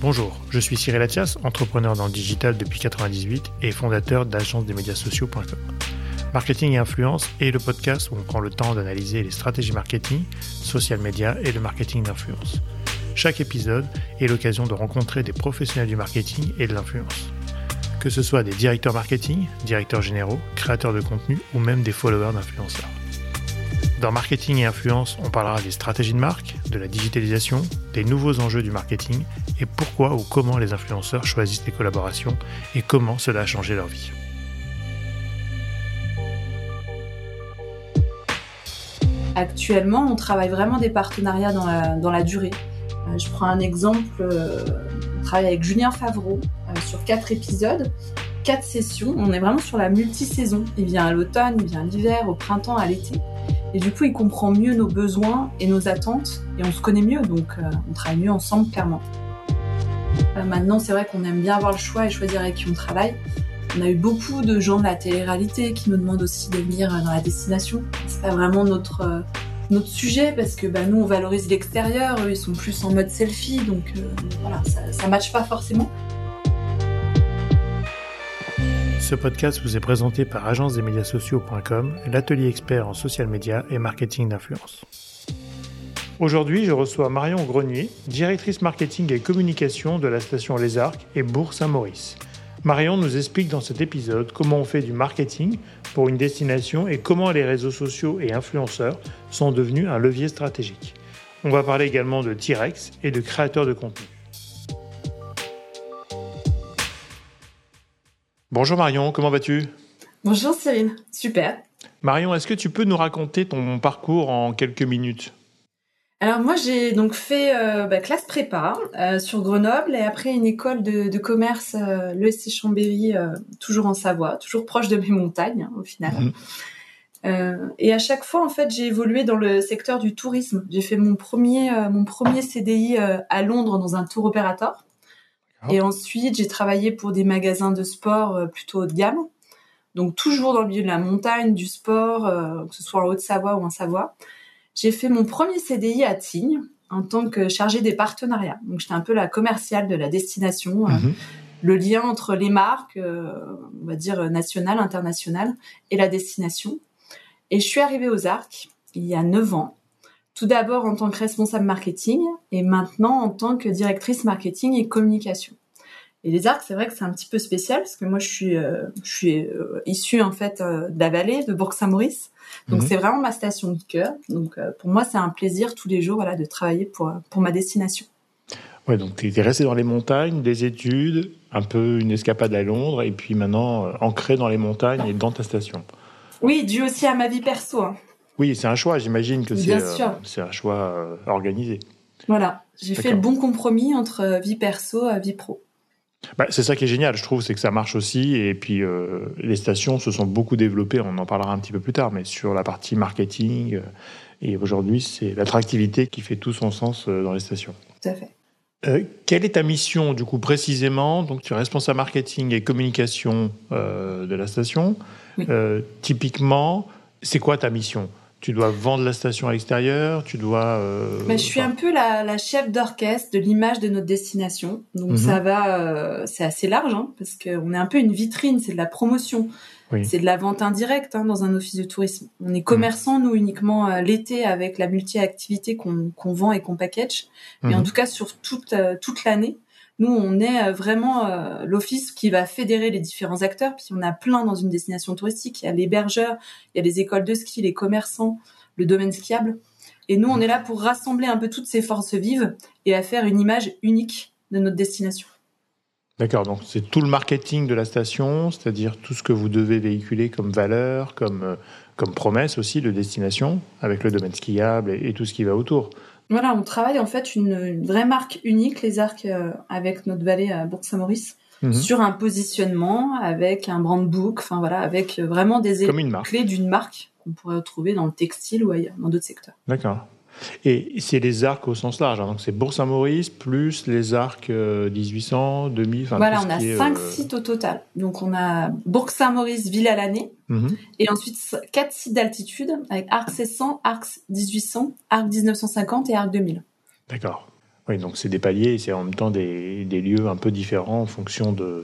Bonjour, je suis Cyril Attias, entrepreneur dans le digital depuis 1998 et fondateur d'agence des médias sociaux.com. Marketing et influence est le podcast où on prend le temps d'analyser les stratégies marketing, social media et le marketing d'influence. Chaque épisode est l'occasion de rencontrer des professionnels du marketing et de l'influence. Que ce soit des directeurs marketing, directeurs généraux, créateurs de contenu ou même des followers d'influenceurs. Dans Marketing et Influence, on parlera des stratégies de marque, de la digitalisation, des nouveaux enjeux du marketing et pourquoi ou comment les influenceurs choisissent les collaborations et comment cela a changé leur vie. Actuellement, on travaille vraiment des partenariats dans la, durée. Euh, je prends un exemple, euh, on travaille avec Julien Favreau euh, sur quatre épisodes, quatre sessions. On est vraiment sur la multi-saison. Il vient à l'automne, il vient à l'hiver, au printemps, à l'été. Et du coup, il comprend mieux nos besoins et nos attentes et on se connaît mieux, donc euh, on travaille mieux ensemble clairement. Euh, maintenant, c'est vrai qu'on aime bien avoir le choix et choisir avec qui on travaille. On a eu beaucoup de gens de la télé-réalité qui nous demandent aussi de venir dans la destination. C'est pas vraiment notre euh, notre sujet parce que bah, nous on valorise l'extérieur, eux ils sont plus en mode selfie, donc voilà, ça, ça matche pas forcément. Ce podcast vous est présenté par agence-des-médias-sociaux.com, l'atelier expert en social media et marketing d'influence. Aujourd'hui, je reçois Marion Grenier, directrice marketing et communication de la station Les Arcs et Bourg-Saint-Maurice. Marion nous explique dans cet épisode comment on fait du marketing pour une destination et comment les réseaux sociaux et influenceurs sont devenus un levier stratégique. On va parler également de T-Rex et de créateurs de contenu. Bonjour Marion, comment vas-tu? Bonjour Cyrine, super. Marion, est-ce que tu peux nous raconter ton parcours en quelques minutes? Alors moi j'ai donc fait euh, bah, classe prépa euh, sur Grenoble et après une école de, commerce euh, l'ESC Chambéry toujours en Savoie, toujours proche de mes montagnes hein, au final. Mhm. et à chaque fois en fait j'ai évolué dans le secteur du tourisme. J'ai fait mon premier mon premier CDI à Londres dans un tour opérateur. Et ensuite, j'ai travaillé pour des magasins de sport euh, plutôt haut de gamme. Donc toujours dans le milieu de la montagne, du sport, euh, que ce soit en Haute-Savoie ou en Savoie. J'ai fait mon premier CDI à Tignes en tant que chargée des partenariats. Donc j'étais un peu la commerciale de la destination, euh, mhm. le lien entre les marques, on va dire nationales, internationales, et la destination. Et je suis arrivée aux Arcs il y a neuf ans tout d'abord en tant que responsable marketing et maintenant en tant que directrice marketing et communication. Et les arcs, c'est vrai que c'est un petit peu spécial parce que moi je suis euh, je suis euh, issue en fait euh, de la vallée de Bourg-Saint-Maurice. Donc mhm. c'est vraiment ma station de cœur. Donc pour moi c'est un plaisir tous les jours voilà de travailler pour pour ma destination. Ouais, donc tu es resté dans les montagnes, des études, un peu une escapade à Londres et puis maintenant ancré dans les montagnes et dans ta station. Oui, dû aussi à ma vie perso. Hein. Oui, c'est un choix. J'imagine que c'est euh, c'est un choix euh, organisé. Voilà, j'ai fait le bon compromis entre euh, vie perso et vie pro. Bah, c'est ça qui est génial, je trouve, c'est que ça marche aussi. Et puis, les stations se sont beaucoup développées, on en parlera un petit peu plus tard, mais sur la partie marketing. et aujourd'hui, c'est l'attractivité qui fait tout son sens dans les stations. Tout à fait. quelle est ta mission, du coup, précisément? Donc, tu es responsable marketing et communication de la station. typiquement, c'est quoi ta mission? Tu dois vendre la station à l'extérieur, tu dois. Euh, je suis un peu la, chef d'orchestre de l'image de notre destination. Donc mhm. ça va, euh, c'est assez large hein, parce qu'on est un peu une vitrine, c'est de la promotion, c'est de la vente indirecte hein, dans un office de tourisme. On est commerçant nous uniquement euh, l'été avec la multi-activité qu'on vend et qu'on package, mais en mhm. tout cas sur toute toute l'année. Nous, on est vraiment l'office qui va fédérer les différents acteurs. Puis on a plein dans une destination touristique. Il y a l'hébergeur, il y a les écoles de ski, les commerçants, le domaine skiable. Et nous, on est là pour rassembler un peu toutes ces forces vives et à faire une image unique de notre destination. D'accord, donc c'est tout le marketing de la station, c'est-à-dire tout ce que vous devez véhiculer comme valeur, comme, comme promesse aussi de destination, avec le domaine skiable et tout ce qui va autour. Voilà, on travaille en fait une, vraie marque unique, les arcs, euh, avec notre vallée à Bourg-Saint-Maurice, mhm. sur un positionnement, avec un brand book, enfin voilà, avec euh, vraiment des clés d'une marque qu'on pourrait retrouver dans le textile ou ailleurs, dans d'autres secteurs. D'accord. Et c'est les arcs au sens large. Hein. Donc c'est Bourg-Saint-Maurice plus les arcs 1800, 2000. Voilà, on a cinq euh, sites au total. Donc on a Bourg-Saint-Maurice, ville à l'année. Mhm. Et ensuite quatre sites d'altitude avec arc 1600, arc 1800, arc 1950 et arc 2000. D'accord. Oui, donc c'est des paliers et c'est en même temps des, lieux un peu différents en fonction de,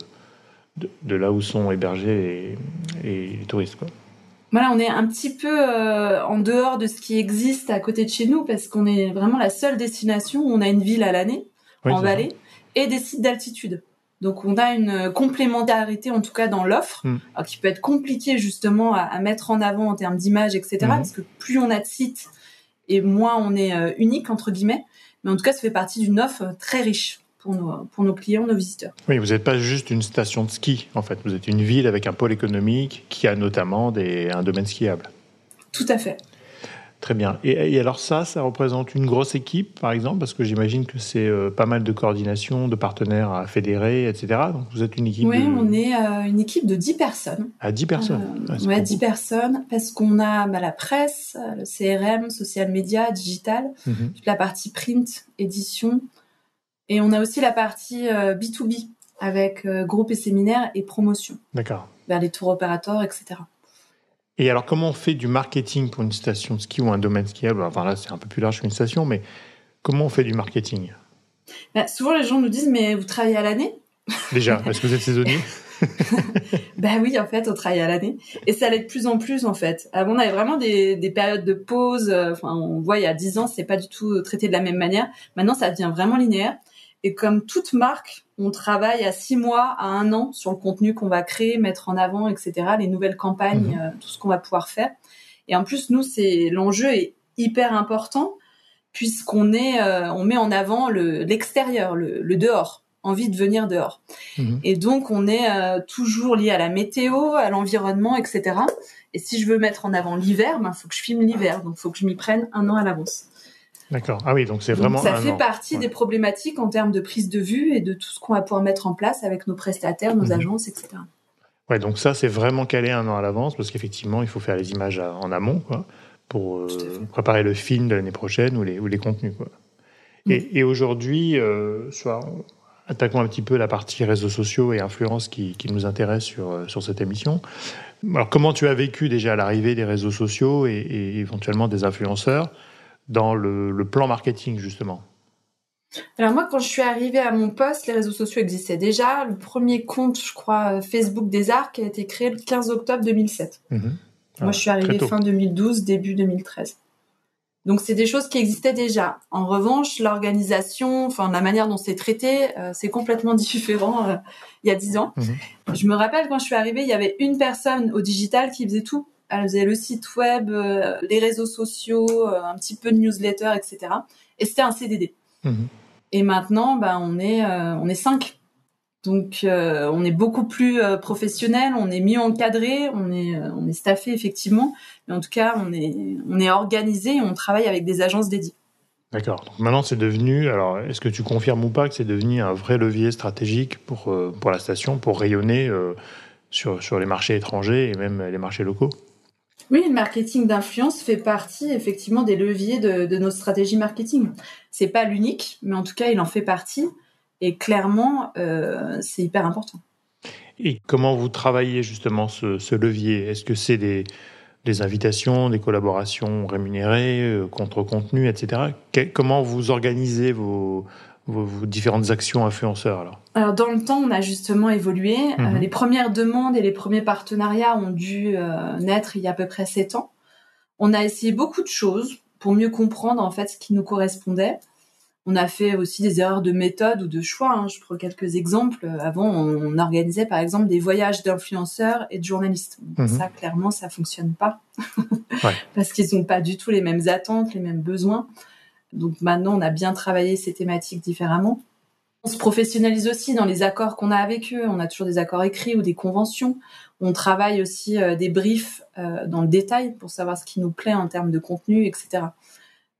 de, là où sont hébergés les, touristes. Quoi. Voilà, on est un petit peu euh, en dehors de ce qui existe à côté de chez nous parce qu'on est vraiment la seule destination où on a une ville à l'année en vallée et des sites d'altitude. Donc on a une complémentarité en tout cas dans l'offre, hmm. qui peut être compliquée justement à, mettre en avant en termes d'image, etc. Hmm. Parce que plus on a de sites et moins on est euh, unique entre guillemets. Mais en tout cas, ça fait partie d'une offre très riche pour nos, pour nos clients, nos visiteurs. Oui, vous n'êtes pas juste une station de ski, en fait. Vous êtes une ville avec un pôle économique qui a notamment des, un domaine skiable. Tout à fait. Très bien. Et, alors ça, ça représente une grosse équipe, par exemple, parce que j'imagine que c'est euh, pas mal de coordination, de partenaires à fédérer, etc. Donc vous êtes une équipe Oui, on est euh, une équipe de 10 personnes. À 10 personnes euh, Oui, 10 personnes, parce qu'on a bah, la presse, le CRM, social media, digital, mhm. toute la partie print, édition, et on a aussi la partie B2B, avec groupe et séminaires et promotion. D'accord. Vers les tours opérateurs, etc. Et alors, comment on fait du marketing pour une station de ski ou un domaine skiable? Enfin là, c'est un peu plus large qu'une station, mais comment on fait du marketing? Bah, Souvent, les gens nous disent, mais vous travaillez à l'année? Déjà, est-ce que vous êtes saisonnier Ben oui, en fait, on travaille à l'année. Et ça l'est de plus en plus, en fait. Avant, on avait vraiment des, des périodes de pause. Euh, enfin, on voit, il y a 10 ans, c'est pas du tout traité de la même manière. Maintenant, ça devient vraiment linéaire. Et comme toute marque, on travaille à six mois, à un an sur le contenu qu'on va créer, mettre en avant, etc. Les nouvelles campagnes, mhm. euh, tout ce qu'on va pouvoir faire. Et en plus, nous, c'est l'enjeu est hyper important puisqu'on est, euh, on met en avant le l'extérieur, le, le, dehors, envie de venir dehors. Mhm. Et donc, on est euh, toujours lié à la météo, à l'environnement, etc. Et si je veux mettre en avant l'hiver, il ben, faut que je filme l'hiver, donc il faut que je m'y prenne un an à l'avance. D'accord. Ah oui, donc c'est vraiment. ça fait partie des problématiques en termes de prise de vue et de tout ce qu'on va pouvoir mettre en place avec nos prestataires, nos mhm. agences, etc. Ouais, donc ça c'est vraiment calé un an à l'avance parce qu'effectivement il faut faire les images en amont, quoi, pour euh, préparer le film de l'année prochaine ou les, ou les contenus, quoi. Mm. Et, aujourd'hui, euh, soit attaquons un petit peu la partie réseaux sociaux et influence qui, qui nous intéresse sur, euh, sur cette émission. Alors comment tu as vécu déjà l'arrivée des réseaux sociaux et, et éventuellement des influenceurs? Dans le, plan marketing, justement alors moi, quand je suis arrivée à mon poste, les réseaux sociaux existaient déjà. Le premier compte, je crois, Facebook des Arts, a été créé le 15 octobre 2007. Mhm. moi, je suis arrivée fin 2012, début 2013. Donc, c'est des choses qui existaient déjà. En revanche, l'organisation, enfin la manière dont c'est traité, euh, c'est complètement différent euh, il y a dix ans. Mhm. Je me rappelle quand je suis arrivée, il y avait une personne au digital qui faisait tout elle faisait le site web, euh, les réseaux sociaux, euh, un petit peu de newsletter, etc. Et c'était un CDD. Mhm. Et maintenant, bah, on est euh, on est cinq. Donc on est beaucoup plus professionnel, on est mieux encadré, on est on est staffé effectivement, mais en tout cas on est on est organisé, et on travaille avec des agences dédiées. D'accord. Maintenant c'est devenu alors est-ce que tu confirmes ou pas que c'est devenu un vrai levier stratégique pour pour la station pour rayonner sur sur les marchés étrangers et même les marchés locaux? Oui, le marketing d'influence fait partie effectivement des leviers de, de nos stratégies marketing. C'est pas l'unique, mais en tout cas, il en fait partie. Et clairement, euh, c'est hyper important. Et comment vous travaillez justement ce, ce levier? Est-ce que c'est des, des, invitations, des collaborations rémunérées, euh, contre-contenu, etc. comment vous organisez vos, vos, différentes actions influenceurs alors Alors dans le temps, on a justement évolué. Euh, mhm. les premières demandes et les premiers partenariats ont dû euh, naître il y a à peu près sept ans. On a essayé beaucoup de choses pour mieux comprendre en fait ce qui nous correspondait. On a fait aussi des erreurs de méthode ou de choix. Hein. Je prends quelques exemples. Avant, on, organisait par exemple des voyages d'influenceurs et de journalistes. Mhm. Ça, clairement, ça fonctionne pas parce qu'ils n'ont pas du tout les mêmes attentes, les mêmes besoins. Donc maintenant, on a bien travaillé ces thématiques différemment. On se professionnalise aussi dans les accords qu'on a avec eux. On a toujours des accords écrits ou des conventions. On travaille aussi euh, des briefs euh, dans le détail pour savoir ce qui nous plaît en termes de contenu, etc.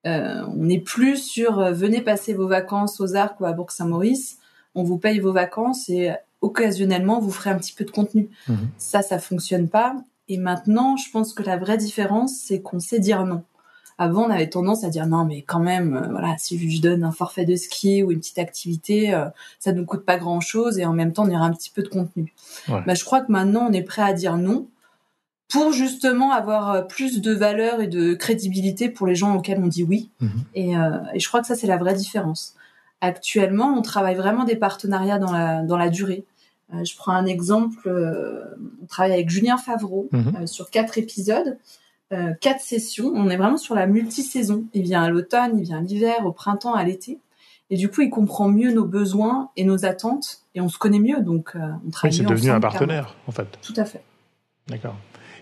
Euh, on n'est plus sur venez passer vos vacances aux Arcs ou à Bourg-Saint-Maurice. On vous paye vos vacances et occasionnellement vous ferez un petit peu de contenu. Mmh. Ça, ça fonctionne pas. Et maintenant, je pense que la vraie différence, c'est qu'on sait dire non. Avant, on avait tendance à dire non, mais quand même, euh, voilà, si je donne un forfait de ski ou une petite activité, euh, ça ne nous coûte pas grand chose et en même temps, on ira un petit peu de contenu. Bah, je crois que maintenant, on est prêt à dire non pour justement avoir euh, plus de valeur et de crédibilité pour les gens auxquels on dit oui. Mhm. Et, et, je crois que ça, c'est la vraie différence. Actuellement, on travaille vraiment des partenariats dans la, dans la durée. Euh, je prends un exemple, on travaille avec Julien Favreau mhm. sur quatre épisodes, quatre sessions. On est vraiment sur la multi-saison. Il vient à l'automne, il vient à l'hiver, au printemps, à l'été. Et du coup, il comprend mieux nos besoins et nos attentes, et on se connaît mieux, donc on travaille oui, C'est devenu un partenaire, en fait. Tout à fait. D'accord.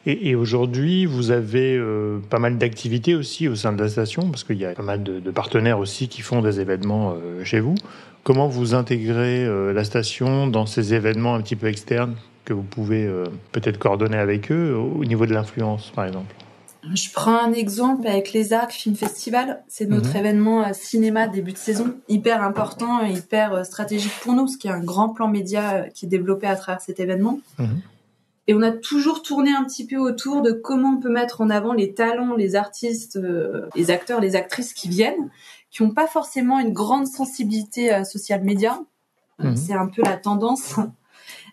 Et, aujourd'hui, vous avez euh, pas mal d'activités aussi au sein de la station, parce qu'il y a pas mal de, partenaires aussi qui font des événements euh, chez vous. Comment vous intégrez euh, la station dans ces événements un petit peu externes que vous pouvez peut-être coordonner avec eux au niveau de l'influence, par exemple? Je prends un exemple avec les Arcs Film Festival. C'est notre mhm. événement cinéma début de saison, hyper important et hyper stratégique pour nous, parce qu'il y a un grand plan média qui est développé à travers cet événement. Mhm. Et on a toujours tourné un petit peu autour de comment on peut mettre en avant les talents, les artistes, euh, les acteurs, les actrices qui viennent, qui n'ont pas forcément une grande sensibilité à social média. Euh, mhm. C'est un peu la tendance.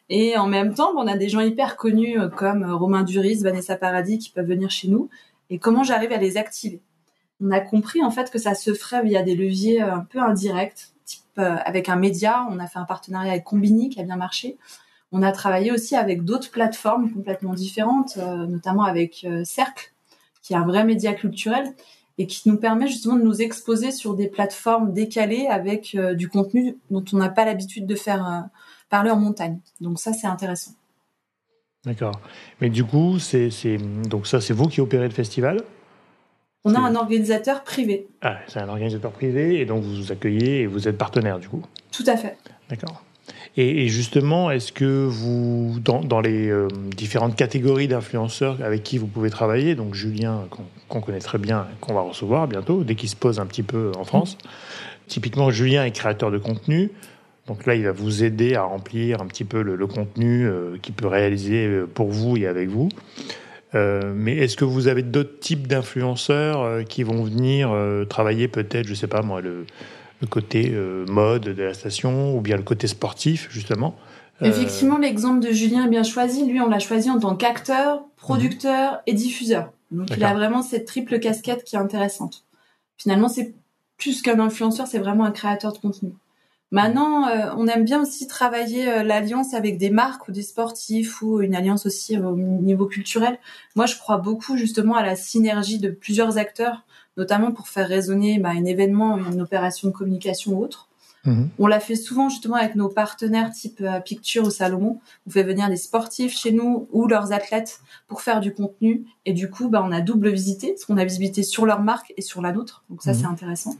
Et en même temps, on a des gens hyper connus euh, comme Romain Duris, Vanessa Paradis qui peuvent venir chez nous. Et comment j'arrive à les activer? On a compris en fait que ça se ferait via des leviers un peu indirects, type avec un média. On a fait un partenariat avec Combini qui a bien marché on a travaillé aussi avec d'autres plateformes complètement différentes, euh, notamment avec euh, Cercle, qui est un vrai média culturel et qui nous permet justement de nous exposer sur des plateformes décalées avec euh, du contenu dont on n'a pas l'habitude de faire parler en montagne. Donc ça, c'est intéressant. D'accord. Mais du coup, c'est donc ça, c'est vous qui opérez le festival? On a un organisateur privé. Ah, c'est un organisateur privé et donc vous vous accueillez et vous êtes partenaire du coup? Tout à fait. D'accord. Et, justement, est-ce que vous, dans, les euh, différentes catégories d'influenceurs avec qui vous pouvez travailler, donc Julien, qu'on connaît très bien, qu'on va recevoir bientôt, dès qu'il se pose un petit peu en France, typiquement Julien est créateur de contenu, donc là, il va vous aider à remplir un petit peu le, contenu euh, qu'il peut réaliser euh, pour vous et avec vous. mais est-ce que vous avez d'autres types d'influenceurs qui vont venir travailler peut-être, je ne sais pas moi, le, le côté euh, mode de la station ou bien le côté sportif, justement. Euh, Effectivement, l'exemple de Julien est bien choisi. Lui, on l'a choisi en tant qu'acteur, producteur et diffuseur. Donc, il a vraiment cette triple casquette qui est intéressante. Finalement, c'est plus qu'un influenceur, c'est vraiment un créateur de contenu. Maintenant, euh, on aime bien aussi travailler l'alliance avec des marques ou des sportifs ou une alliance aussi au niveau culturel. Moi, je crois beaucoup justement à la synergie de plusieurs acteurs notamment pour faire résonner bah, un événement, une opération de communication ou autre. Mhm. On l'a fait souvent justement avec nos partenaires type euh, Picture ou Salomon. On fait venir des sportifs chez nous ou leurs athlètes pour faire du contenu. Et du coup, bah, on a double visité, parce qu'on a visibilité sur leur marque et sur la nôtre. Donc ça, mhm. c'est intéressant.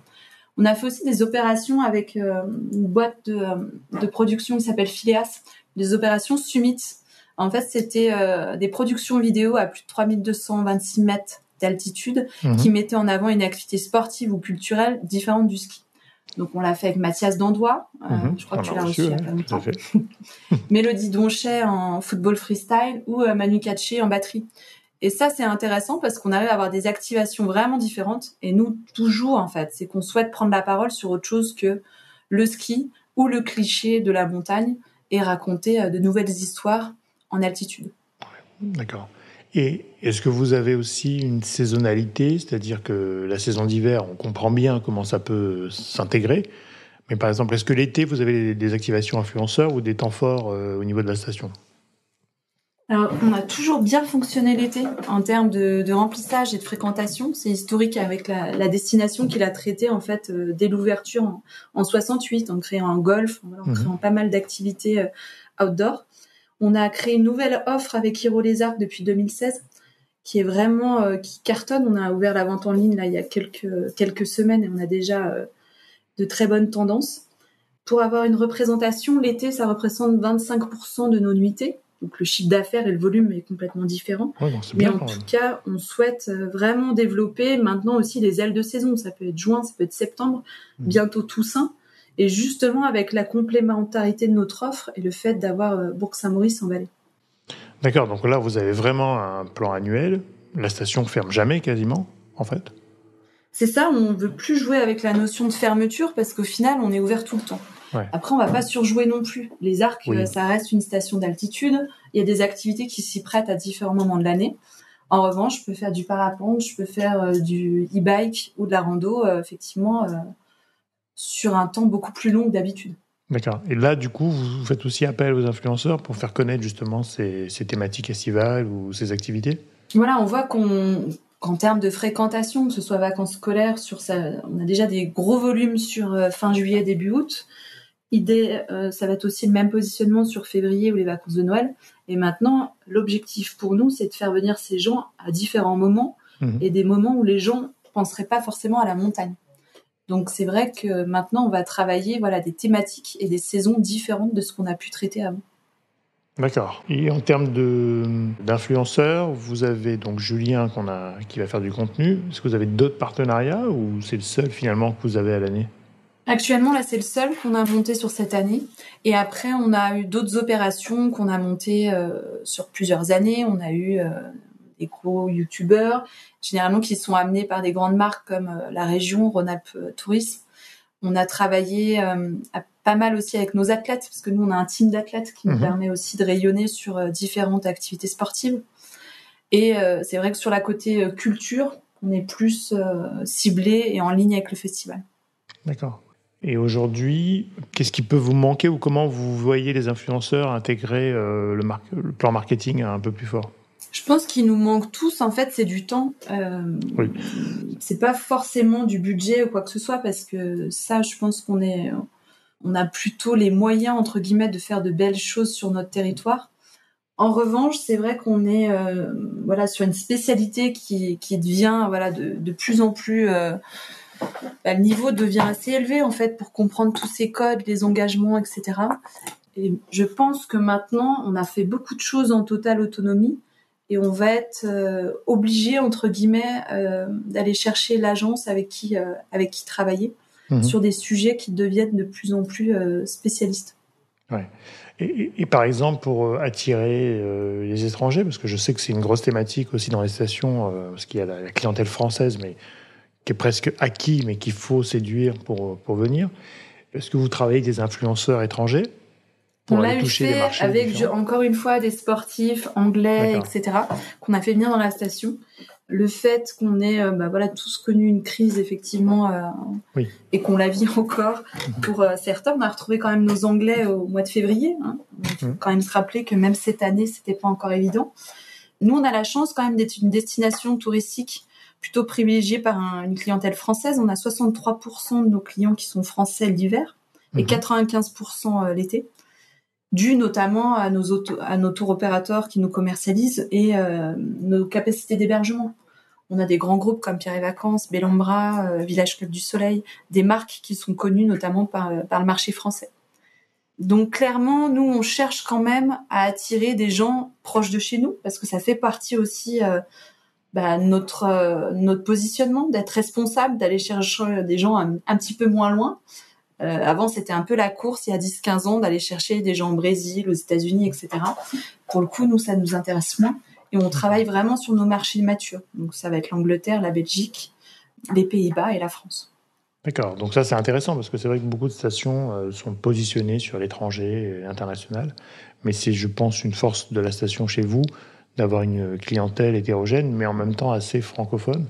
On a fait aussi des opérations avec euh, une boîte de, euh, de production qui s'appelle Phileas, des opérations Summit. En fait, c'était des productions vidéo à plus de 3226 mètres d'altitude mhm. qui mettait en avant une activité sportive ou culturelle différente du ski. Donc on l'a fait avec Mathias Dandois, euh, mhm. je crois que tu l'as reçu il y a pas longtemps. Mélodie Donchet en football freestyle ou euh, Manu Katché en batterie. Et ça c'est intéressant parce qu'on arrive à avoir des activations vraiment différentes. Et nous toujours en fait, c'est qu'on souhaite prendre la parole sur autre chose que le ski ou le cliché de la montagne et raconter euh, de nouvelles histoires en altitude. D'accord. Et est-ce que vous avez aussi une saisonnalité, c'est-à-dire que la saison d'hiver, on comprend bien comment ça peut s'intégrer, mais par exemple, est-ce que l'été, vous avez des activations influenceurs ou des temps forts euh, au niveau de la station? Alors, on a toujours bien fonctionné l'été en termes de, remplissage et de fréquentation. C'est historique avec la, destination qu'il a traitée en fait euh, dès l'ouverture en, 68, en créant un golf, en, mhm. créant pas mal d'activités euh, outdoor. On a créé une nouvelle offre avec Hiro Les Arcs depuis 2016 qui est vraiment euh, qui cartonne. On a ouvert la vente en ligne là il y a quelques quelques semaines et on a déjà euh, de très bonnes tendances. Pour avoir une représentation, l'été ça représente 25% de nos nuitées. Donc le chiffre d'affaires et le volume est complètement différent. Mais en tout cas, on souhaite euh, vraiment développer maintenant aussi les ailes de saison. Ça peut être juin, ça peut être septembre, mmh. bientôt Toussaint. Et justement, avec la complémentarité de notre offre et le fait d'avoir euh, Bourg-Saint-Maurice en vallée. D'accord, donc là, vous avez vraiment un plan annuel. La station ferme jamais quasiment, en fait C'est ça, on ne veut plus jouer avec la notion de fermeture parce qu'au final, on est ouvert tout le temps. Après, on va pas surjouer non plus. Les arcs, euh, ça reste une station d'altitude. Il y a des activités qui s'y prêtent à différents moments de l'année. En revanche, je peux faire du parapente, je peux faire euh, du e-bike ou de la rando, effectivement, sur un temps beaucoup plus long que d'habitude. D'accord. Et là, du coup, vous faites aussi appel aux influenceurs pour faire connaître justement ces, thématiques estivales ou ces activités? Voilà, on voit qu'en termes de fréquentation, que ce soit vacances scolaires, sur ça, on a déjà des gros volumes sur euh, fin juillet, début août. Idée, euh, ça va être aussi le même positionnement sur février ou les vacances de Noël. Et maintenant, l'objectif pour nous, c'est de faire venir ces gens à différents moments mhm. et des moments où les gens penseraient pas forcément à la montagne. Donc c'est vrai que maintenant on va travailler voilà des thématiques et des saisons différentes de ce qu'on a pu traiter avant. D'accord. Et en termes d'influenceurs, vous avez donc Julien qu'on a, qui va faire du contenu. Est-ce que vous avez d'autres partenariats ou c'est le seul finalement que vous avez à l'année? Actuellement, là, c'est le seul qu'on a monté sur cette année. Et après, on a eu d'autres opérations qu'on a montées euh, sur plusieurs années. On a eu euh, des gros youtubeurs, généralement qui sont amenés par des grandes marques comme euh, la région, Rhône-Alpes Tourisme. On a travaillé pas mal aussi avec nos athlètes, parce que nous, on a un team d'athlètes qui nous mhm. permet aussi de rayonner sur différentes activités sportives. Et c'est vrai que sur la côté culture, on est plus ciblé et en ligne avec le festival. D'accord. Et aujourd'hui, qu'est-ce qui peut vous manquer ou comment vous voyez les influenceurs intégrer euh, le, le, plan marketing un peu plus fort? Je pense qu'il nous manque tous, en fait, c'est du temps. Euh, oui. C'est pas forcément du budget ou quoi que ce soit, parce que ça, je pense qu'on est, on a plutôt les moyens entre guillemets de faire de belles choses sur notre territoire. En revanche, c'est vrai qu'on est euh, voilà sur une spécialité qui, qui devient voilà de, de plus en plus euh, bah, le niveau devient assez élevé en fait pour comprendre tous ces codes, les engagements, etc. Et je pense que maintenant, on a fait beaucoup de choses en totale autonomie et on va être euh, obligé entre guillemets euh, d'aller chercher l'agence avec qui euh, avec qui travailler mhm. sur des sujets qui deviennent de plus en plus spécialistes. Ouais. Et, et, par exemple, pour attirer les étrangers, parce que je sais que c'est une grosse thématique aussi dans les stations, parce qu'il y a la, clientèle française, mais qui est presque acquis, mais qu'il faut séduire pour, pour venir. Est-ce que vous travaillez avec des influenceurs étrangers pour aller toucher fait marchés avec encore une fois des sportifs anglais, etc., qu'on a fait venir dans la station. Le fait qu'on ait euh, bah, voilà tous connu une crise effectivement euh, et qu'on la vit encore pour euh, certains, on a retrouvé quand même nos Anglais au mois de février. Hein. Il faut mhm. quand même se rappeler que même cette année, c'était pas encore évident. Nous, on a la chance quand même d'être une destination touristique plutôt privilégié par une clientèle française. On a 63% de nos clients qui sont français l'hiver et 95% mhm. euh, l'été, dû notamment à nos, à nos tours opérateurs qui nous commercialisent et euh, nos capacités d'hébergement. On a des grands groupes comme Pierre et Vacances, Bellambra, euh, Village Club du Soleil, des marques qui sont connues notamment par, par le marché français. Donc clairement, nous, on cherche quand même à attirer des gens proches de chez nous, parce que ça fait partie aussi bah, notre euh, notre positionnement, d'être responsable, d'aller chercher des gens un, petit peu moins loin. Euh, avant, c'était un peu la course il y a 10-15 ans d'aller chercher des gens au Brésil, aux États-Unis, etc. Pour le coup, nous, ça nous intéresse moins et on travaille vraiment sur nos marchés matures. Donc, ça va être l'Angleterre, la Belgique, les Pays-Bas et la France. D'accord. Donc ça, c'est intéressant parce que c'est vrai que beaucoup de stations euh, sont positionnées sur l'étranger et l'international. Mais c'est, je pense, une force de la station chez vous d'avoir une clientèle hétérogène, mais en même temps assez francophone.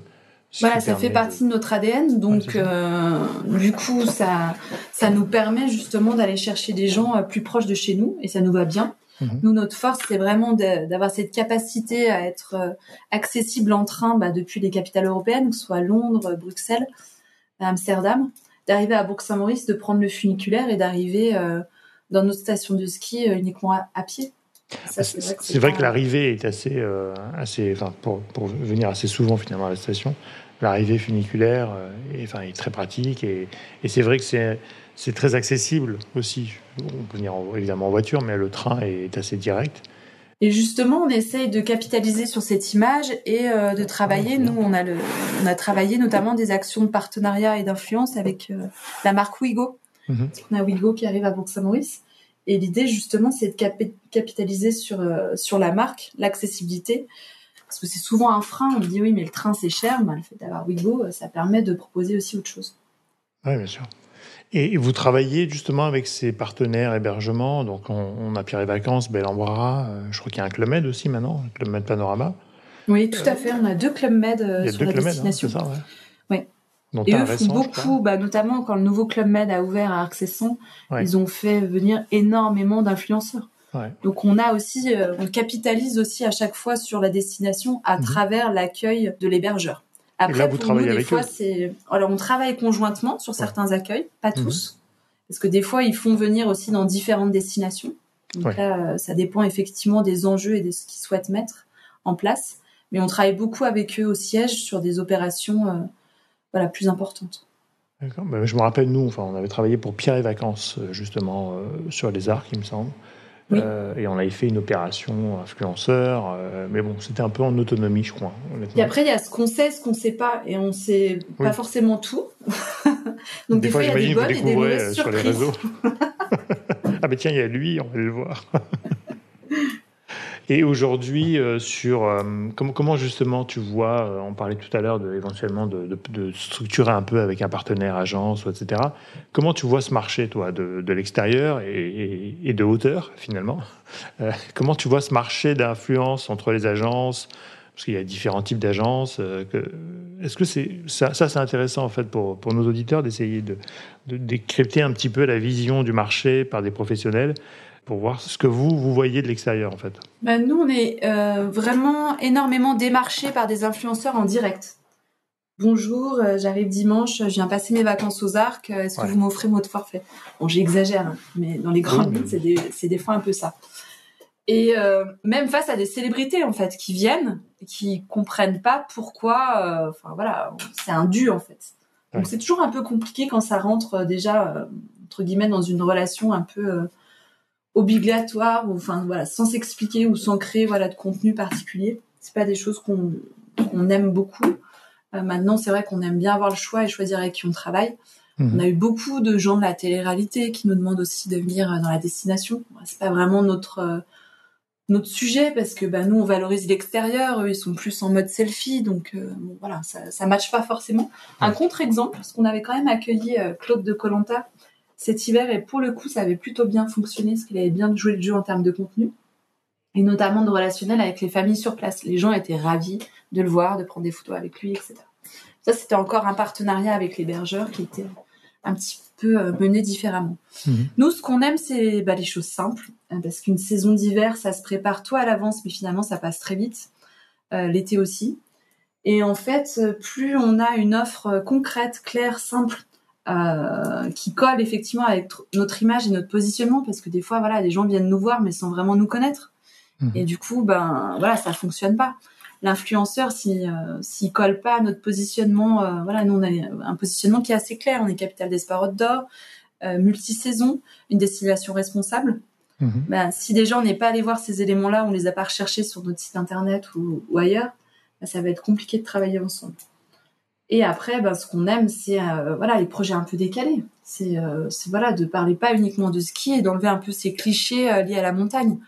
Voilà, ça fait partie de notre ADN, donc euh, du coup, ça, ça nous permet justement d'aller chercher des gens euh, plus proches de chez nous, et ça nous va bien. Mhm. Nous, notre force, c'est vraiment d'avoir cette capacité à être euh, accessible en train bah, depuis les capitales européennes, que ce soit Londres, Bruxelles, Amsterdam, d'arriver à Bourg-Saint-Maurice, de prendre le funiculaire et d'arriver dans notre station de ski uniquement à pied. C'est vrai que, l'arrivée est assez, euh, assez enfin, pour, pour, venir assez souvent finalement à la station, l'arrivée funiculaire euh, est, enfin, est très pratique et, et c'est vrai que c'est très accessible aussi. On peut venir évidemment en voiture, mais le train est assez direct. Et justement, on essaye de capitaliser sur cette image et euh, de travailler. Nous, on a, le, on a travaillé notamment des actions de partenariat et d'influence avec la marque Wigo. Mhm. On a Wigo qui arrive à Bourg-Saint-Maurice. Et l'idée, justement, c'est de capitaliser sur, euh, sur la marque, l'accessibilité. Parce que c'est souvent un frein. On dit oui, mais le train, c'est cher. Ben, le fait d'avoir Wigo, euh, ça permet de proposer aussi autre chose. Oui, bien sûr. Et vous travaillez justement avec ces partenaires hébergement. Donc, on, a Pierre et Vacances, Bel euh, je crois qu'il y a un Club Med aussi maintenant, un Club Med Panorama. Oui, tout à fait. On a deux Club Med sur la hein, destination. Ouais. et eux font beaucoup, bah, notamment quand le nouveau Club Med a ouvert à Arc-Cesson, ils ont fait venir énormément d'influenceurs. Donc on a aussi, euh, on capitalise aussi à chaque fois sur la destination à mhm. travers l'accueil de l'hébergeur. Après, là, vous pour nous, des fois, c'est alors on travaille conjointement sur certains accueils, pas mhm. tous, parce que des fois ils font venir aussi dans différentes destinations. Donc là, euh, ça dépend effectivement des enjeux et de ce qu'ils souhaitent mettre en place. Mais on travaille beaucoup avec eux au siège sur des opérations, euh, voilà, plus importantes. D'accord. Bah, je me rappelle, nous, enfin, on avait travaillé pour Pierre et Vacances, justement, sur les arcs, il me semble. Euh, et on avait fait une opération influenceur, euh, mais bon, c'était un peu en autonomie, je crois. Et après, il y a ce qu'on sait, ce qu'on sait pas, et on sait pas forcément tout. Donc des, fois, il y a des bonnes et des mauvaises sur les réseaux. ah ben tiens, il y a lui, on va le voir. Et aujourd'hui, euh, sur euh, comment, justement tu vois, euh, on parlait tout à l'heure de, éventuellement de, structurer un peu avec un partenaire, agence, etc. Comment tu vois ce marché, toi, de, l'extérieur et, de hauteur, finalement? Comment tu vois ce marché d'influence entre les agences? Parce qu'il y a différents types d'agences. Est-ce que c'est ça, intéressant en fait pour, pour nos auditeurs d'essayer de, de décrypter un petit peu la vision du marché par des professionnels? Pour voir ce que vous, vous voyez de l'extérieur en fait ben, Nous, on est euh, vraiment énormément démarchés par des influenceurs en direct. Bonjour, euh, j'arrive dimanche, je viens passer mes vacances aux arcs, euh, est-ce que vous m'offrez votre forfait? Bon, j'exagère, hein, mais dans les grandes lignes, c'est des, des, fois un peu ça. Et même face à des célébrités en fait qui viennent, qui comprennent pas pourquoi, enfin voilà, c'est un dû en fait. Donc c'est toujours un peu compliqué quand ça rentre déjà entre guillemets dans une relation un peu obligatoire ou enfin voilà sans s'expliquer ou sans créer voilà de contenu particulier. C'est pas des choses qu'on aime beaucoup. Euh, maintenant c'est vrai qu'on aime bien avoir le choix et choisir avec qui on travaille. Mhm. on a eu beaucoup de gens de la télé-réalité qui nous demandent aussi de venir euh, dans la destination. C'est pas vraiment notre euh, notre sujet parce que bah, nous on valorise l'extérieur. Eux ils sont plus en mode selfie. Donc bon, voilà ça ça matche pas forcément. Un contre-exemple parce qu'on avait quand même accueilli Claude de Colanta cet hiver et pour le coup ça avait plutôt bien fonctionné parce qu'il avait bien joué le jeu en termes de contenu et notamment de relationnel avec les familles sur place. Les gens étaient ravis de le voir, de prendre des photos avec lui, etc. Ça c'était encore un partenariat avec l'hébergeur qui était un petit peu euh, mené différemment. Mhm. Nous, ce qu'on aime, c'est bah, les choses simples, hein, parce qu'une saison d'hiver, ça se prépare tout à l'avance, mais finalement, ça passe très vite. Euh, l'été aussi. Et en fait, plus on a une offre concrète, claire, simple, euh, qui colle effectivement avec notre image et notre positionnement parce que des fois voilà les gens viennent nous voir mais sans vraiment nous connaître. Mhm. et du coup ben voilà ça fonctionne pas. L'influenceur si euh, s'il colle pas à notre positionnement euh, voilà nous on a un positionnement qui est assez clair. On est capital des d'or d'or multi-saison une destination responsable. Mhm. ben, si déjà on n'est pas allé voir ces éléments là on les a pas recherchés sur notre site internet ou, ailleurs ben, ça va être compliqué de travailler ensemble et après, ben, ce qu'on aime, c'est euh, voilà les projets un peu décalés. Euh, c'est voilà de parler pas uniquement de ski et d'enlever un peu ces clichés euh, liés à la montagne.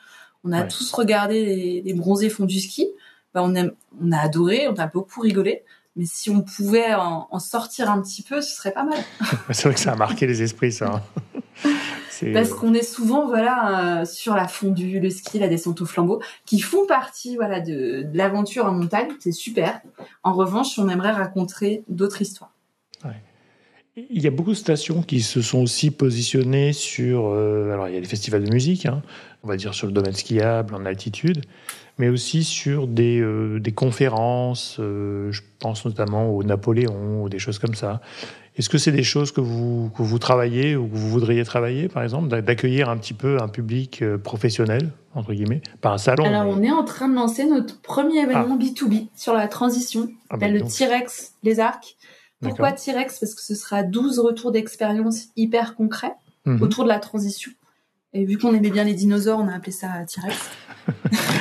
On a tous regardé les, bronzés font du ski. Ben, on, aime, on a adoré, on a beaucoup rigolé. Mais si on pouvait en, en sortir un petit peu, ce serait pas mal. c'est vrai que ça a marqué les esprits, ça. Hein. Parce qu'on est souvent voilà euh, sur la fondue, le ski, la descente au flambeau, qui font partie voilà de, l'aventure en montagne. C'est super. En revanche, on aimerait raconter d'autres histoires. Il y a beaucoup de stations qui se sont aussi positionnées sur. Euh, alors, il y a des festivals de musique, hein, on va dire sur le domaine skiable, en altitude, mais aussi sur des, euh, des conférences. je pense notamment au Napoléon ou des choses comme ça. Est-ce que c'est des choses que vous, que vous travaillez ou que vous voudriez travailler, par exemple, d'accueillir un petit peu un public euh, professionnel, entre guillemets, pas un salon Alors, on est en train de lancer notre premier événement B2B ah. sur la transition, ah bah, le T-Rex Les Arcs. Pourquoi T-Rex? Parce que ce sera 12 retours d'expérience hyper concrets mhm. autour de la transition. Et vu qu'on aimait bien les dinosaures, on a appelé ça T-Rex.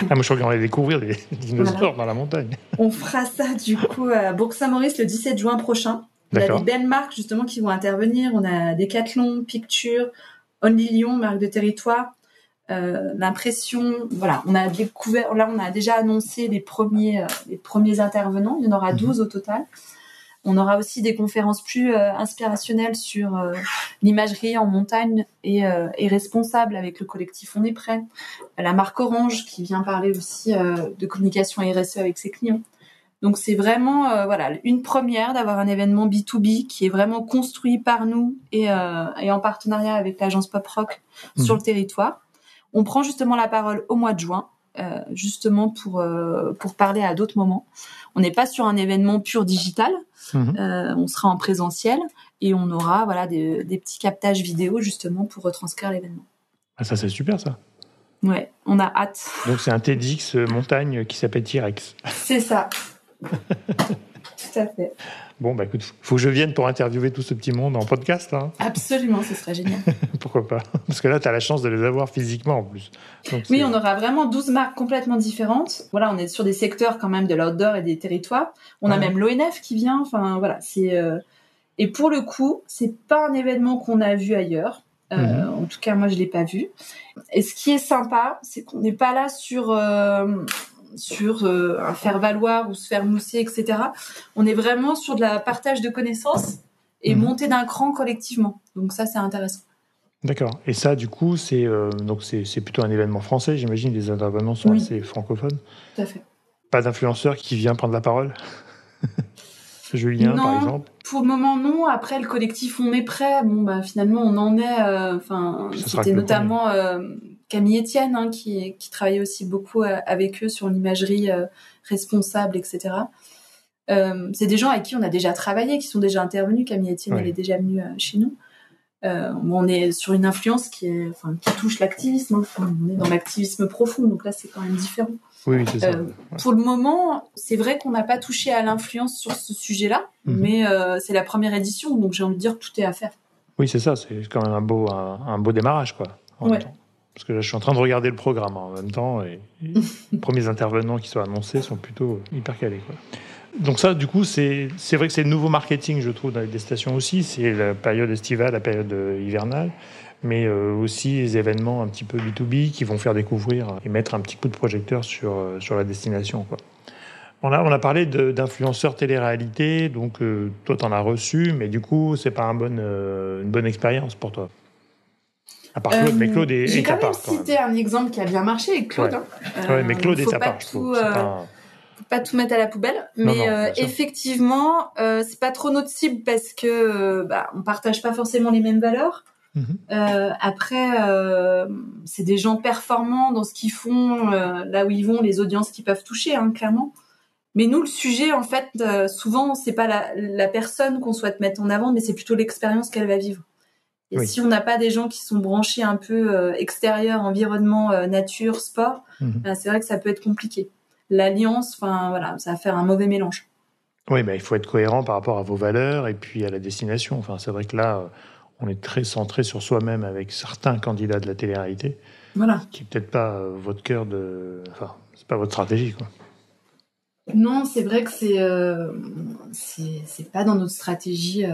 ah, moi, je crois qu'on allait découvrir les dinosaures dans la montagne. On fera ça, du coup, à Bourg-Saint-Maurice le 17 juin prochain. On a des belles marques justement qui vont intervenir. On a Decathlon, Picture, Only Lyon, marque de territoire. Euh, l'impression, voilà, on a découvert, là on a déjà annoncé les premiers, euh, les premiers intervenants. Il y en aura 12 mhm. au total. On aura aussi des conférences plus euh, inspirationnelles sur euh, l'imagerie en montagne et, et, responsable avec le collectif On est prêt. La marque Orange qui vient parler aussi de communication RSE avec ses clients. Donc c'est vraiment euh, voilà une première d'avoir un événement B2B qui est vraiment construit par nous et, euh, et en partenariat avec l'agence Pop Rock Mhm. sur le territoire. On prend justement la parole au mois de juin, euh, justement pour euh, pour parler à d'autres moments. On n'est pas sur un événement pur digital, Mhm. euh, on sera en présentiel et on aura voilà des, des petits captages vidéo justement pour retranscrire l'événement. Ah, ça, c'est super, ça. Ouais, on a hâte. Donc, c'est un TEDx montagne qui s'appelle T-Rex. C'est ça. Tout à fait. Bon, bah écoute, faut que je vienne pour interviewer tout ce petit monde en podcast, hein. Absolument, ce serait génial. Pourquoi pas? Parce que là, tu as la chance de les avoir physiquement en plus. Donc, Oui, on aura vraiment 12 marques complètement différentes. Voilà, on est sur des secteurs quand même de l'outdoor et des territoires. On a Ouais. même l'ONF qui vient. Enfin, voilà, c'est euh, et pour le coup, c'est pas un événement qu'on a vu ailleurs. Euh, Mhm. En tout cas, moi, je l'ai pas vu. Et ce qui est sympa, c'est qu'on n'est pas là sur euh, sur euh, un faire valoir ou se faire mousser, etc. On est vraiment sur de la partage de connaissances et Mhm. monter d'un cran collectivement. Donc ça, c'est intéressant. D'accord. Et ça, du coup, c'est euh, donc c'est plutôt un événement français, j'imagine. Les intervenants sont Oui. assez francophones. Tout à fait. Pas d'influenceur qui vient prendre la parole Julien, par exemple? Pour le moment, non. Après, le collectif On est prêt. Bon, bah, finalement, on en est. euh, Enfin, c'était notamment euh, Camille Etienne hein, qui, qui travaillait aussi beaucoup euh, avec eux sur l'imagerie euh, responsable, etc. Euh, c'est des gens avec qui on a déjà travaillé, qui sont déjà intervenus. Camille Etienne, elle est déjà venue chez nous. Euh, on est sur une influence qui, est, enfin, qui touche l'activisme. hein. Enfin, on est dans l'activisme profond, donc là, c'est quand même différent. Oui, c'est ça. Euh, Pour le moment, c'est vrai qu'on n'a pas touché à l'influence sur ce sujet-là, Mhm. mais euh, c'est la première édition, donc j'ai envie de dire que tout est à faire. Oui, c'est ça. C'est quand même un beau, un, un beau démarrage, quoi. en Ouais. Parce que là, je suis en train de regarder le programme en même temps, et, et les premiers intervenants qui sont annoncés sont plutôt hyper calés, quoi. Donc ça, du coup, c'est vrai que c'est le nouveau marketing, je trouve, dans les destinations aussi. C'est la période estivale, la période euh, hivernale, mais euh, aussi les événements un petit peu B2B qui vont faire découvrir et mettre un petit coup de projecteur sur, euh, sur la destination, quoi. On a, on a parlé d'influenceurs télé-réalité, donc euh, toi, tu en as reçu, mais du coup, c'est pas un bon, euh, une bonne expérience pour toi. À part Claude, Euh, mais Claude est, J'ai quand même cité un exemple qui a bien marché avec Claude. Ouais. hein. Ouais, mais Euh, Claude est à part, je trouve. tout, C'est euh, pas faut pas tout mettre à la poubelle, mais non, euh, effectivement, euh, c'est pas trop notre cible parce que bah, on partage pas forcément les mêmes valeurs. Mhm. Après, c'est des gens performants dans ce qu'ils font, là où ils vont, les audiences qu'ils peuvent toucher, hein, clairement. Mais nous, le sujet, en fait, souvent, c'est pas la, la personne qu'on souhaite mettre en avant, mais c'est plutôt l'expérience qu'elle va vivre. Et Oui. si on n'a pas des gens qui sont branchés un peu euh, extérieur, environnement, euh, nature, sport, Mhm. ben, c'est vrai que ça peut être compliqué. L'alliance, enfin voilà, ça va faire un mauvais mélange. Oui, mais il faut être cohérent par rapport à vos valeurs et puis à la destination. Enfin, c'est vrai que là, euh, on est très centré sur soi-même avec certains candidats de la télé-réalité, Voilà. qui n'est peut-être pas euh, votre cœur de. Enfin, c'est pas votre stratégie, quoi. Non, c'est vrai que c'est euh, c'est pas dans notre stratégie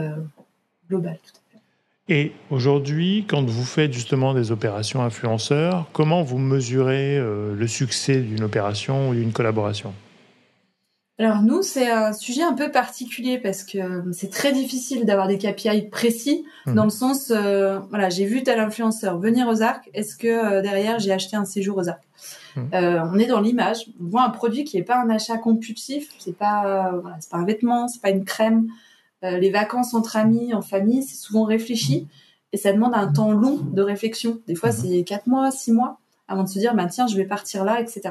globale. tout à fait. Et aujourd'hui, quand vous faites justement des opérations influenceurs, comment vous mesurez euh, le succès d'une opération ou d'une collaboration? Alors nous, c'est un sujet un peu particulier parce que euh, c'est très difficile d'avoir des KPI précis Mhm. dans le sens, euh, voilà, j'ai vu tel influenceur venir aux arcs, est-ce que derrière j'ai acheté un séjour aux arcs? Euh, On est dans l'image, on voit un produit qui est pas un achat compulsif, c'est pas, voilà, c'est pas un vêtement, c'est pas une crème. Euh, les vacances entre amis, en famille, c'est souvent réfléchi et ça demande un temps long de réflexion. Des fois, Mhm. c'est quatre mois, six mois avant de se dire, bah tiens, je vais partir là, etc.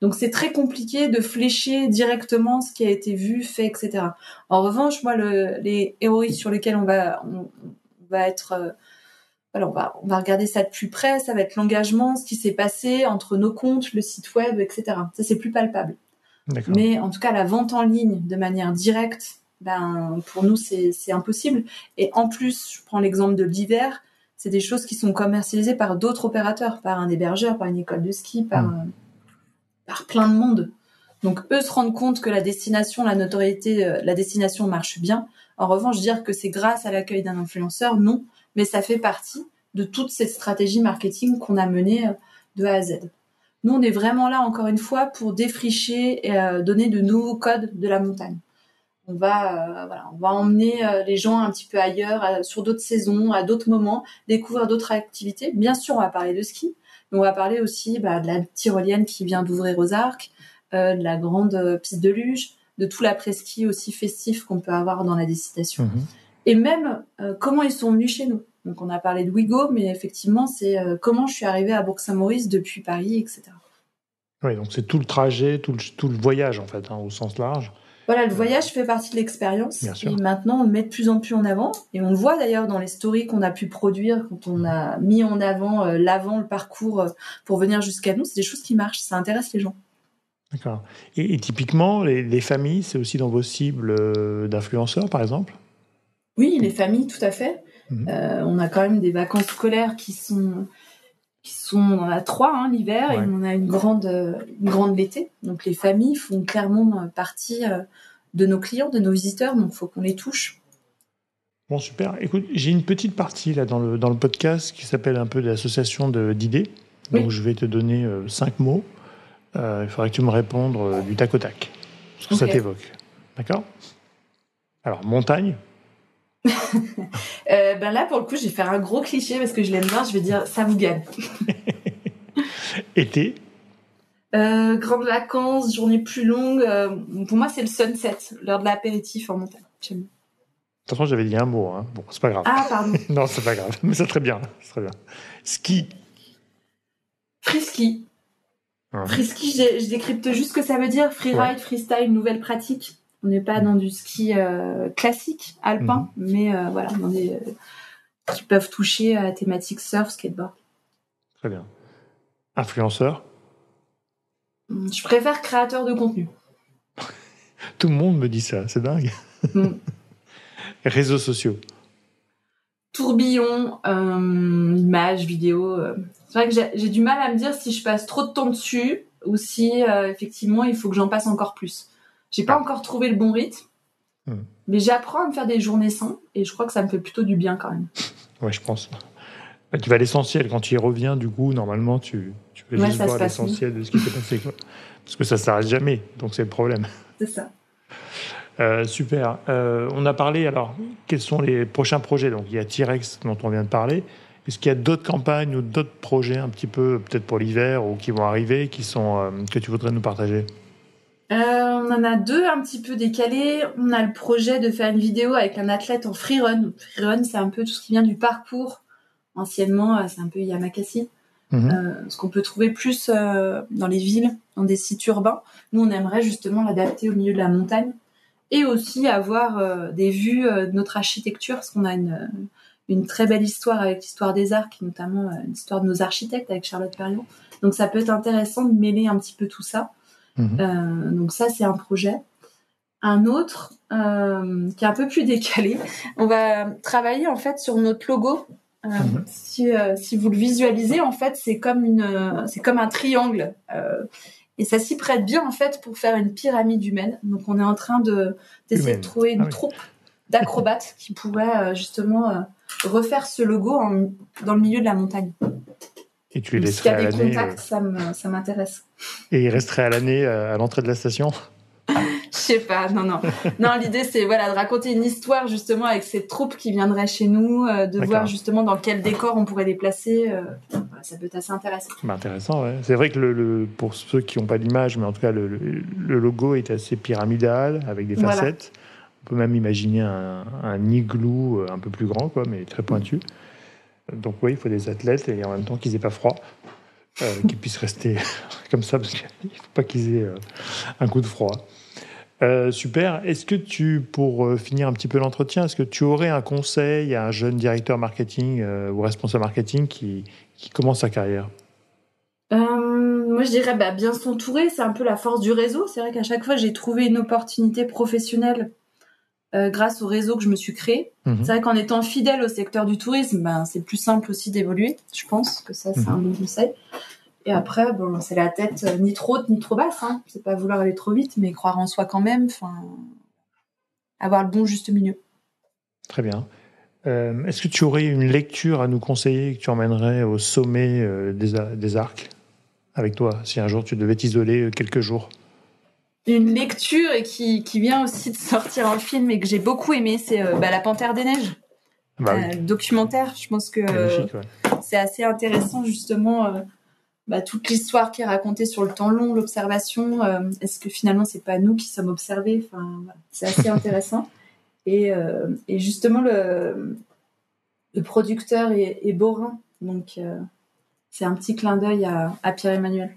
Donc c'est très compliqué de flécher directement ce qui a été vu, fait, etc. En revanche, moi, le, les héroïques sur lesquels on va, on, on va être, euh, voilà, on va, on va regarder ça de plus près. Ça va être l'engagement, ce qui s'est passé entre nos comptes, le site web, etc. Ça c'est plus palpable. Mais en tout cas, la vente en ligne de manière directe, ben pour nous c'est impossible. Et en plus, je prends l'exemple de l'hiver, c'est des choses qui sont commercialisées par d'autres opérateurs, par un hébergeur, par une école de ski, par Mm. euh, par plein de monde. Donc eux se rendent compte que la destination, la notoriété, euh, la destination marche bien. En revanche, dire que c'est grâce à l'accueil d'un influenceur, non, mais ça fait partie de toute cette stratégie marketing qu'on a menée euh, de A à Z. Nous, on est vraiment là, encore une fois, pour défricher et euh, donner de nouveaux codes de la montagne. On va, euh, voilà, on va emmener euh, les gens un petit peu ailleurs, à- sur d'autres saisons, à d'autres moments, découvrir d'autres activités. Bien sûr, on va parler de ski, mais on va parler aussi bah, de la tyrolienne qui vient d'ouvrir aux arcs, euh, de la grande piste de luge, de tout l'après-ski aussi festif qu'on peut avoir dans la destination. Mhm. Et même comment ils sont venus chez nous. Donc on a parlé de Wigo, mais effectivement c'est comment je suis arrivée à Bourg-Saint-Maurice depuis Paris, etc. Oui, donc c'est tout le trajet, tout le, tout le voyage en fait, hein, au sens large. Voilà, le voyage fait partie de l'expérience. Et maintenant, on le met de plus en plus en avant. Et on le voit d'ailleurs dans les stories qu'on a pu produire quand on a mis en avant euh, l'avant, le parcours euh, pour venir jusqu'à nous. C'est des choses qui marchent, ça intéresse les gens. D'accord. Et, typiquement, les, familles, c'est aussi dans vos cibles euh, d'influenceurs, par exemple? Oui, les familles, tout à fait. Mhm. on a quand même des vacances scolaires qui sont sont, on en a trois hein, l'hiver et on a une grande, une grande l'été. Donc les familles font clairement partie euh, de nos clients, de nos visiteurs, donc il faut qu'on les touche. Bon, super. Écoute, j'ai une petite partie là dans le, dans le podcast qui s'appelle un peu l'association d'idées. Donc je vais te donner euh, cinq mots. Euh, il faudrait que tu me répondes du tac au tac, ce que ça t'évoque. D'accord? Alors, montagne euh, ben là, pour le coup, je vais faire un gros cliché parce que je l'aime bien. Je vais dire ça vous gagne. Été euh, Grandes vacances, journée plus longue. Euh, pour moi, c'est le sunset, l'heure de l'apéritif en montagne. J'aime Attention, j'avais dit un mot. Hein. Bon, c'est pas grave. Ah, pardon. non, c'est pas grave. Mais c'est très bien. C'est très bien. Ski. Frisky. Ah. Frisky, je, décrypte juste ce que ça veut dire. Freeride, freestyle, nouvelle pratique. On n'est pas dans du ski euh, classique alpin, mhm. mais euh, voilà, dans des euh, qui peuvent toucher à la thématique surf, skateboard. Très bien. Influenceur hum, Je préfère créateur de contenu. Tout le monde me dit ça, c'est dingue. Hum. Réseaux sociaux tourbillon, images, vidéos. C'est vrai que j'ai du mal à me dire si je passe trop de temps dessus ou si effectivement il faut que j'en passe encore plus. J'ai pas encore trouvé le bon rythme, hmm. mais j'apprends à me faire des journées sans et je crois que ça me fait plutôt du bien quand même. Ouais, je pense. Bah, tu vas à l'essentiel. Quand tu y reviens, du coup, normalement, tu, tu peux juste voir l'essentiel de ce qui s'est passé. Parce que ça ne s'arrête jamais, donc c'est le problème. C'est ça. Euh, super. Euh, on a parlé, alors, quels sont les prochains projets? Donc, il y a T-Rex dont on vient de parler. Est-ce qu'il y a d'autres campagnes ou d'autres projets un petit peu, peut-être pour l'hiver ou qui vont arriver, qui sont, euh, que tu voudrais nous partager? Euh, on en a deux un petit peu décalés. On a le projet de faire une vidéo avec un athlète en freerun. Freerun, c'est un peu tout ce qui vient du parcours. Anciennement, euh, c'est un peu Yamakasi. Mhm. Euh, ce qu'on peut trouver plus dans les villes, dans des sites urbains. Nous, on aimerait justement l'adapter au milieu de la montagne et aussi avoir des vues de notre architecture, parce qu'on a une, une très belle histoire avec l'histoire des arcs, notamment une histoire de nos architectes avec Charlotte Perriand. Donc, ça peut être intéressant de mêler un petit peu tout ça. Mhm. Euh, donc ça, c'est un projet. Un autre euh, qui est un peu plus décalé, on va travailler en fait sur notre logo. Euh, mhm. si, si, vous le visualisez, en fait, c'est comme une, c'est comme un triangle. Et ça s'y prête bien en fait pour faire une pyramide humaine. Donc on est en train de d'essayer de trouver une ah troupe d'acrobates qui pourrait justement refaire ce logo dans le milieu de la montagne. Et tu les laisserais à l'année. contacts, ça m'intéresse. Et ils resteraient à l'année euh, à l'entrée de la station? Je sais pas, non, non. Non, l'idée, c'est voilà, de raconter une histoire justement avec cette troupe qui viendrait chez nous, euh, de voir justement dans quel décor on pourrait les placer. Euh, ça peut être assez intéressant. Bah, intéressant, ouais. C'est vrai que le, pour ceux qui n'ont pas l'image, mais en tout cas, le, logo est assez pyramidal, avec des facettes. On peut même imaginer un, un, igloo un peu plus grand, quoi, mais très pointu. Donc oui, il faut des athlètes et en même temps qu'ils n'aient pas froid, euh, qu'ils puissent rester comme ça, parce qu'il ne faut pas qu'ils aient euh, un coup de froid. Euh, super. Est-ce que tu, pour finir un petit peu l'entretien, est-ce que tu aurais un conseil à un jeune directeur marketing ou responsable marketing qui, qui commence sa carrière? Moi, je dirais bah, bien s'entourer. C'est un peu la force du réseau. C'est vrai qu'à chaque fois, j'ai trouvé une opportunité professionnelle euh, grâce au réseau que je me suis créé. Mhm. C'est vrai qu'en étant fidèle au secteur du tourisme, ben, c'est plus simple aussi d'évoluer. Je pense que ça, c'est un mhm. bon conseil. Et après, bon, c'est la tête euh, ni trop haute ni trop basse. Hein. C'est pas vouloir aller trop vite, mais croire en soi quand même. Enfin, avoir le bon juste milieu. Très bien. Euh, est-ce que tu aurais une lecture à nous conseiller que tu emmènerais au sommet des, des arcs avec toi, si un jour tu devais t'isoler quelques jours? Une lecture et qui, qui vient aussi de sortir en film et que j'ai beaucoup aimé, c'est euh, bah, La Panthère des Neiges. Bah euh, documentaire, je pense que c'est assez intéressant justement bah, toute l'histoire qui est racontée sur le temps long, l'observation. Est-ce que finalement c'est pas nous qui sommes observés? Enfin, c'est assez intéressant. Et, et, justement le, le producteur est, est Borin, donc c'est un petit clin d'œil à, à Pierre-Emmanuel.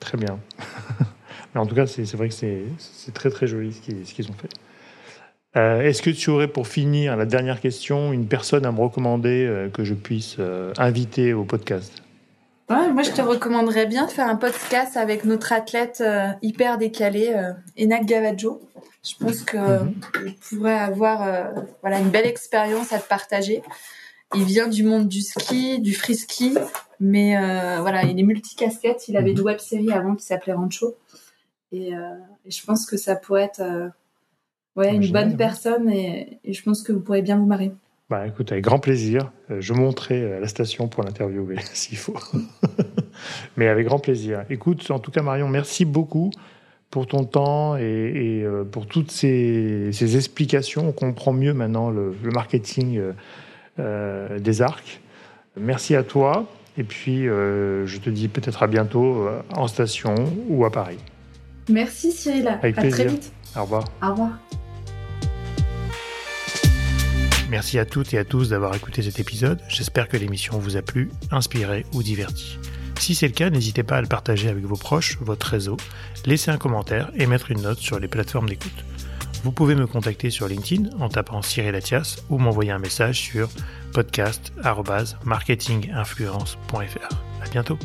Très bien. Mais en tout cas, c'est vrai que c'est très très joli ce qu'ils ont fait. Euh, est-ce que tu aurais pour finir la dernière question une personne à me recommander euh, que je puisse euh, inviter au podcast? Moi, je te recommanderais bien de faire un podcast avec notre athlète hyper décalé, Enak Gavaggio. Je pense que mhm. pourrait avoir voilà une belle expérience à te partager. Il vient du monde du ski, du free ski, mais voilà, il est multicasquette. Il avait mhm. une web série avant qui s'appelait Rancho. Et, et, je pense que ça pourrait être ouais, une bonne personne et, je pense que vous pourrez bien vous marrer. Bah écoute, avec grand plaisir. Euh, je monterai à la station pour l'interviewer s'il faut. Mais avec grand plaisir. Écoute, en tout cas Marion, merci beaucoup pour ton temps et, euh, pour toutes ces, explications. On comprend mieux maintenant le, marketing euh, des arcs. Merci à toi. Et puis, je te dis peut-être à bientôt en station ou à Paris. Merci Cyril. Avec à plaisir. très vite. Au revoir. Au revoir. Merci à toutes et à tous d'avoir écouté cet épisode. J'espère que l'émission vous a plu, inspiré ou diverti. Si c'est le cas, n'hésitez pas à le partager avec vos proches, votre réseau, laisser un commentaire et mettre une note sur les plateformes d'écoute. Vous pouvez me contacter sur LinkedIn en tapant Cyril Latias ou m'envoyer un message sur podcast.marketinginfluence.fr. À bientôt.